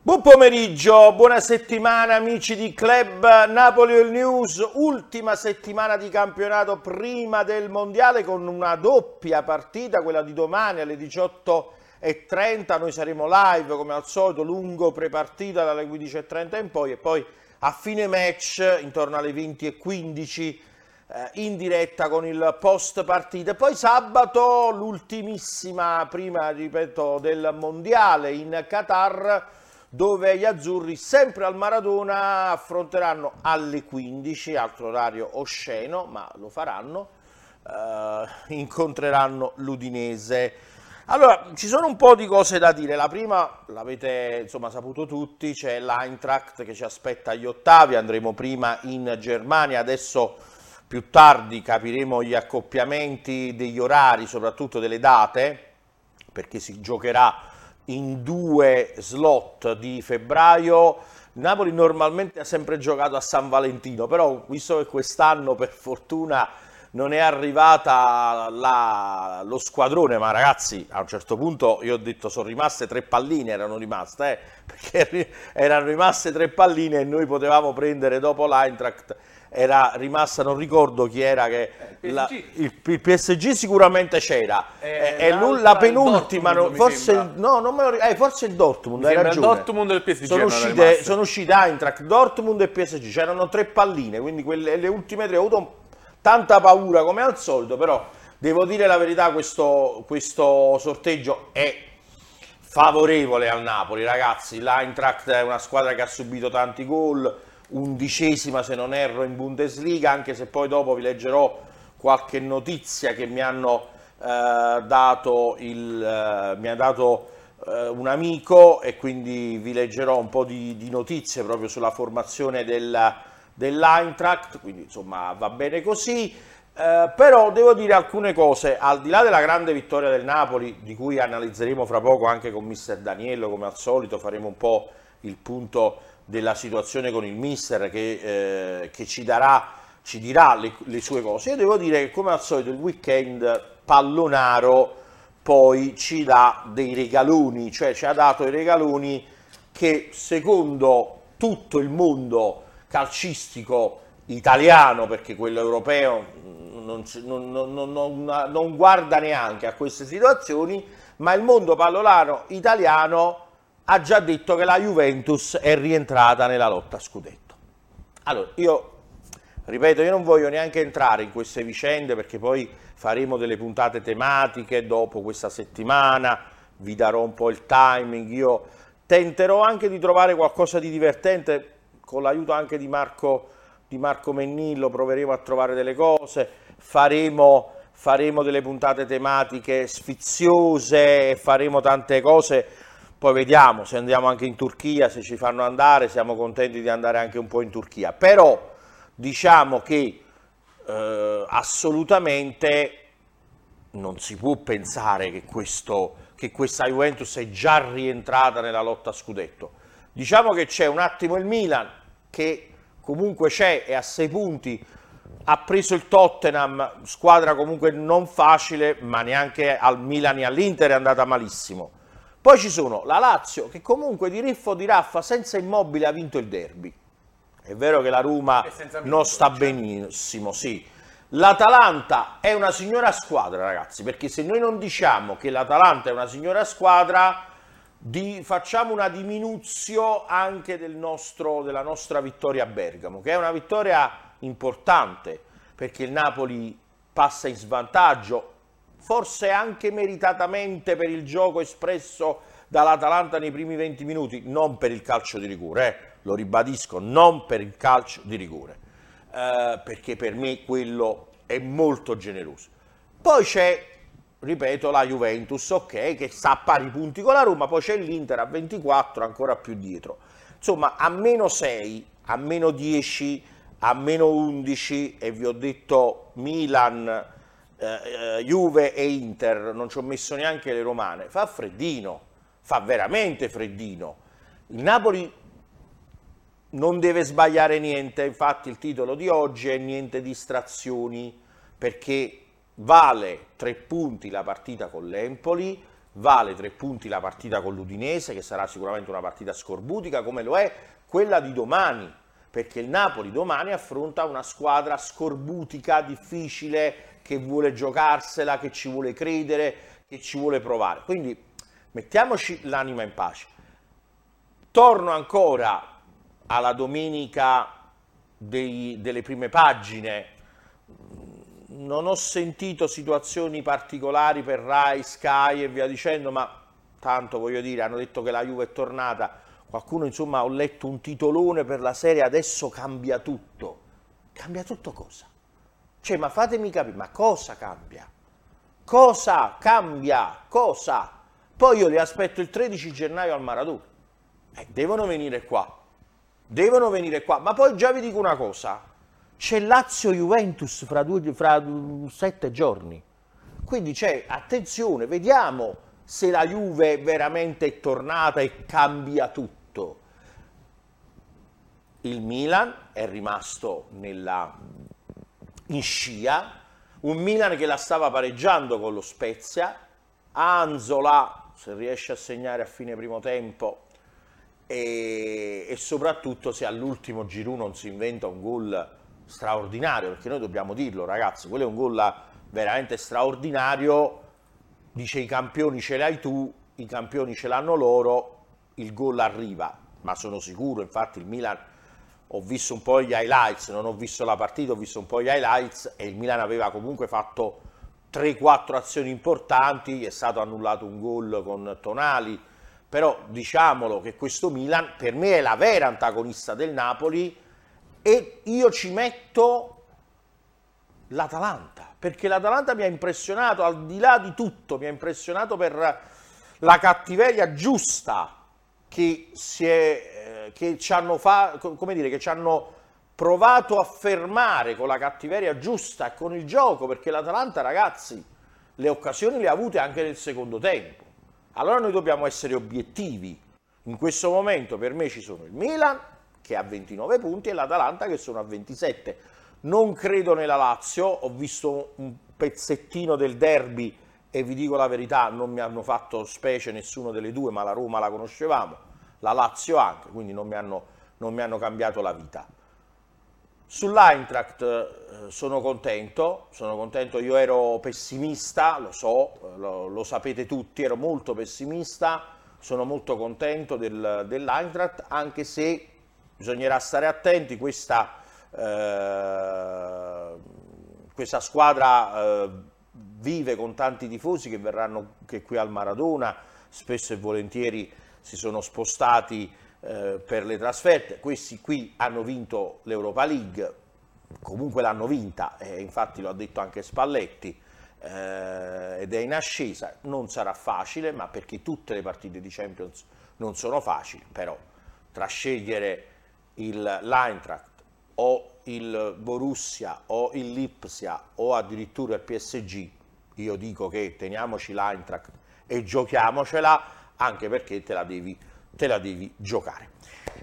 Buon pomeriggio, buona settimana amici di Club Napoli All News, ultima settimana di campionato prima del mondiale con una doppia partita, quella di domani alle 18.30, noi saremo live come al solito, lungo prepartita dalle 15.30 in poi e poi a fine match intorno alle 20.15 eh, in diretta con il post partita. Poi sabato l'ultimissima prima, ripeto, del mondiale in Qatar dove gli azzurri sempre al Maradona affronteranno alle 15, altro orario osceno, ma lo faranno, eh, incontreranno l'Udinese. Allora, ci sono un po' di cose da dire. La prima, l'avete insomma saputo tutti, c'è l'Eintracht che ci aspetta agli ottavi, andremo prima in Germania, adesso più tardi capiremo gli accoppiamenti degli orari, soprattutto delle date, perché si giocherà in due slot di febbraio. Napoli normalmente ha sempre giocato a San Valentino, però visto che quest'anno per fortuna non è arrivata la, lo squadrone, ma ragazzi a un certo punto io ho detto sono rimaste tre palline, erano rimaste, eh, perché erano rimaste tre palline e noi potevamo prendere dopo l'Eintracht era rimasta, non ricordo chi era che Eh, la- PSG. il, il PSG sicuramente c'era, Eh, è l'altra, la penultima, il Dortmund, forse, il- no, non me lo eh, forse il Dortmund, Mi hai il ragione. Dortmund e il PSG sono uscite, sono uscite Eintracht, Dortmund e PSG, c'erano tre palline, quindi quelle, le ultime tre ho avuto tanta paura come al solito, però devo dire la verità, questo, questo sorteggio è favorevole al Napoli, ragazzi. L'Eintracht è una squadra che ha subito tanti gol, undicesima se non erro in Bundesliga, anche se poi dopo vi leggerò qualche notizia che mi hanno eh, dato, il, eh, mi ha dato eh, un amico e quindi vi leggerò un po' di, di notizie proprio sulla formazione del, dell'Eintracht, quindi insomma va bene così. Eh, però devo dire alcune cose, al di là della grande vittoria del Napoli, di cui analizzeremo fra poco anche con mister Daniello, come al solito, faremo un po' il punto della situazione con il mister che, eh, che ci, darà, ci dirà le, le sue cose. Io devo dire che come al solito il weekend pallonaro poi ci dà dei regaloni, cioè ci ha dato i regaloni che secondo tutto il mondo calcistico italiano, perché quello europeo mm, non, non- non- non guarda neanche a queste situazioni, ma il mondo pallolano italiano ha già detto che la Juventus è rientrata nella lotta a scudetto. Allora, io ripeto, io non voglio neanche entrare in queste vicende perché poi faremo delle puntate tematiche dopo questa settimana, vi darò un po' il timing, io tenterò anche di trovare qualcosa di divertente con l'aiuto anche di Marco, di Marco Mennillo, proveremo a trovare delle cose, faremo, faremo delle puntate tematiche sfiziose, faremo tante cose. Poi vediamo se andiamo anche in Turchia, se ci fanno andare, siamo contenti di andare anche un po' in Turchia. Però diciamo che eh, assolutamente non si può pensare che, questo, che questa Juventus è già rientrata nella lotta a scudetto. Diciamo che c'è un attimo il Milan che comunque c'è e a sei punti ha preso il Tottenham, squadra comunque non facile, ma neanche al Milan e all'Inter è andata malissimo. Poi ci sono la Lazio che comunque di riffo di raffa senza immobile ha vinto il derby. È vero che la Roma non sta benissimo, sì. L'Atalanta è una signora squadra, ragazzi, perché se noi non diciamo che l'Atalanta è una signora squadra, di- facciamo una diminuzione anche del nostro- della nostra vittoria a Bergamo, che è una vittoria importante, perché il Napoli passa in svantaggio, forse anche meritatamente per il gioco espresso dall'Atalanta nei primi 20 minuti, non per il calcio di rigore, eh, lo ribadisco, non per il calcio di rigore, eh, perché per me quello è molto generoso. Poi c'è, ripeto, la Juventus, ok, che sta a pari punti con la Roma, poi c'è l'Inter a 24, ancora più dietro. Insomma, a meno 6, a meno 10, a meno 11, e vi ho detto Milan, eh, eh, Juve e Inter, non ci ho messo neanche le romane, fa freddino, fa veramente freddino. Il Napoli non deve sbagliare niente, infatti il titolo di oggi è niente distrazioni, perché vale tre punti la partita con l'Empoli, vale tre punti la partita con l'Udinese, che sarà sicuramente una partita scorbutica, come lo è quella di domani, perché il Napoli domani affronta una squadra scorbutica, difficile, che vuole giocarsela, che ci vuole credere, che ci vuole provare. Quindi mettiamoci l'anima in pace. Torno ancora alla domenica dei, delle prime pagine non ho sentito situazioni particolari per Rai, Sky e via dicendo, ma tanto voglio dire, hanno detto che la Juve è tornata, qualcuno insomma ho letto un titolone per la serie, adesso cambia tutto. Cambia tutto cosa? Cioè, ma fatemi capire, ma cosa cambia? Cosa cambia? Cosa? Poi io li aspetto il 13 gennaio al Maradona. Eh, devono venire qua. Devono venire qua. Ma poi già vi dico una cosa, c'è Lazio-Juventus fra, due, fra sette giorni. Quindi c'è, attenzione, vediamo se la Juve veramente è tornata e cambia tutto. Il Milan è rimasto nella, in scia, un Milan che la stava pareggiando con lo Spezia, Anzola, se riesce a segnare a fine primo tempo, e, e soprattutto se all'ultimo giro non si inventa un gol straordinario, perché noi dobbiamo dirlo ragazzi, quello è un gol veramente straordinario, dice i campioni ce l'hai tu, i campioni ce l'hanno loro, il gol arriva, ma sono sicuro, infatti il Milan, ho visto un po' gli highlights, non ho visto la partita, ho visto un po' gli highlights e il Milan aveva comunque fatto 3-4 azioni importanti, è stato annullato un gol con Tonali, però diciamolo che questo Milan per me è la vera antagonista del Napoli, e io ci metto l'Atalanta, perché l'Atalanta mi ha impressionato, al di là di tutto, mi ha impressionato per la cattiveria giusta che, è, eh, che ci hanno fa, come dire, che ci hanno provato a fermare con la cattiveria giusta e con il gioco, perché l'Atalanta, ragazzi, le occasioni le ha avute anche nel secondo tempo. Allora noi dobbiamo essere obiettivi. In questo momento per me ci sono il Milan, che ha 29 punti e l'Atalanta che sono a 27. Non credo nella Lazio, ho visto un pezzettino del derby e vi dico la verità, non mi hanno fatto specie nessuno delle due, ma la Roma la conoscevamo, la Lazio anche, quindi non mi hanno, non mi hanno cambiato la vita. Sull'Eintracht eh, sono contento, sono contento, io ero pessimista, lo so, lo, lo sapete tutti, ero molto pessimista, sono molto contento del, dell'Eintracht, anche se bisognerà stare attenti, questa, eh, questa squadra eh, vive con tanti tifosi che verranno che qui al Maradona, spesso e volentieri si sono spostati eh, per le trasferte, questi qui hanno vinto l'Europa League, comunque l'hanno vinta, e infatti lo ha detto anche Spalletti, eh, ed è in ascesa, non sarà facile, ma perché tutte le partite di Champions non sono facili, però tra scegliere l'Eintracht o il Borussia o il Lipsia o addirittura il PSG, io dico che teniamoci l'Eintracht e giochiamocela anche perché te la devi, te la devi giocare.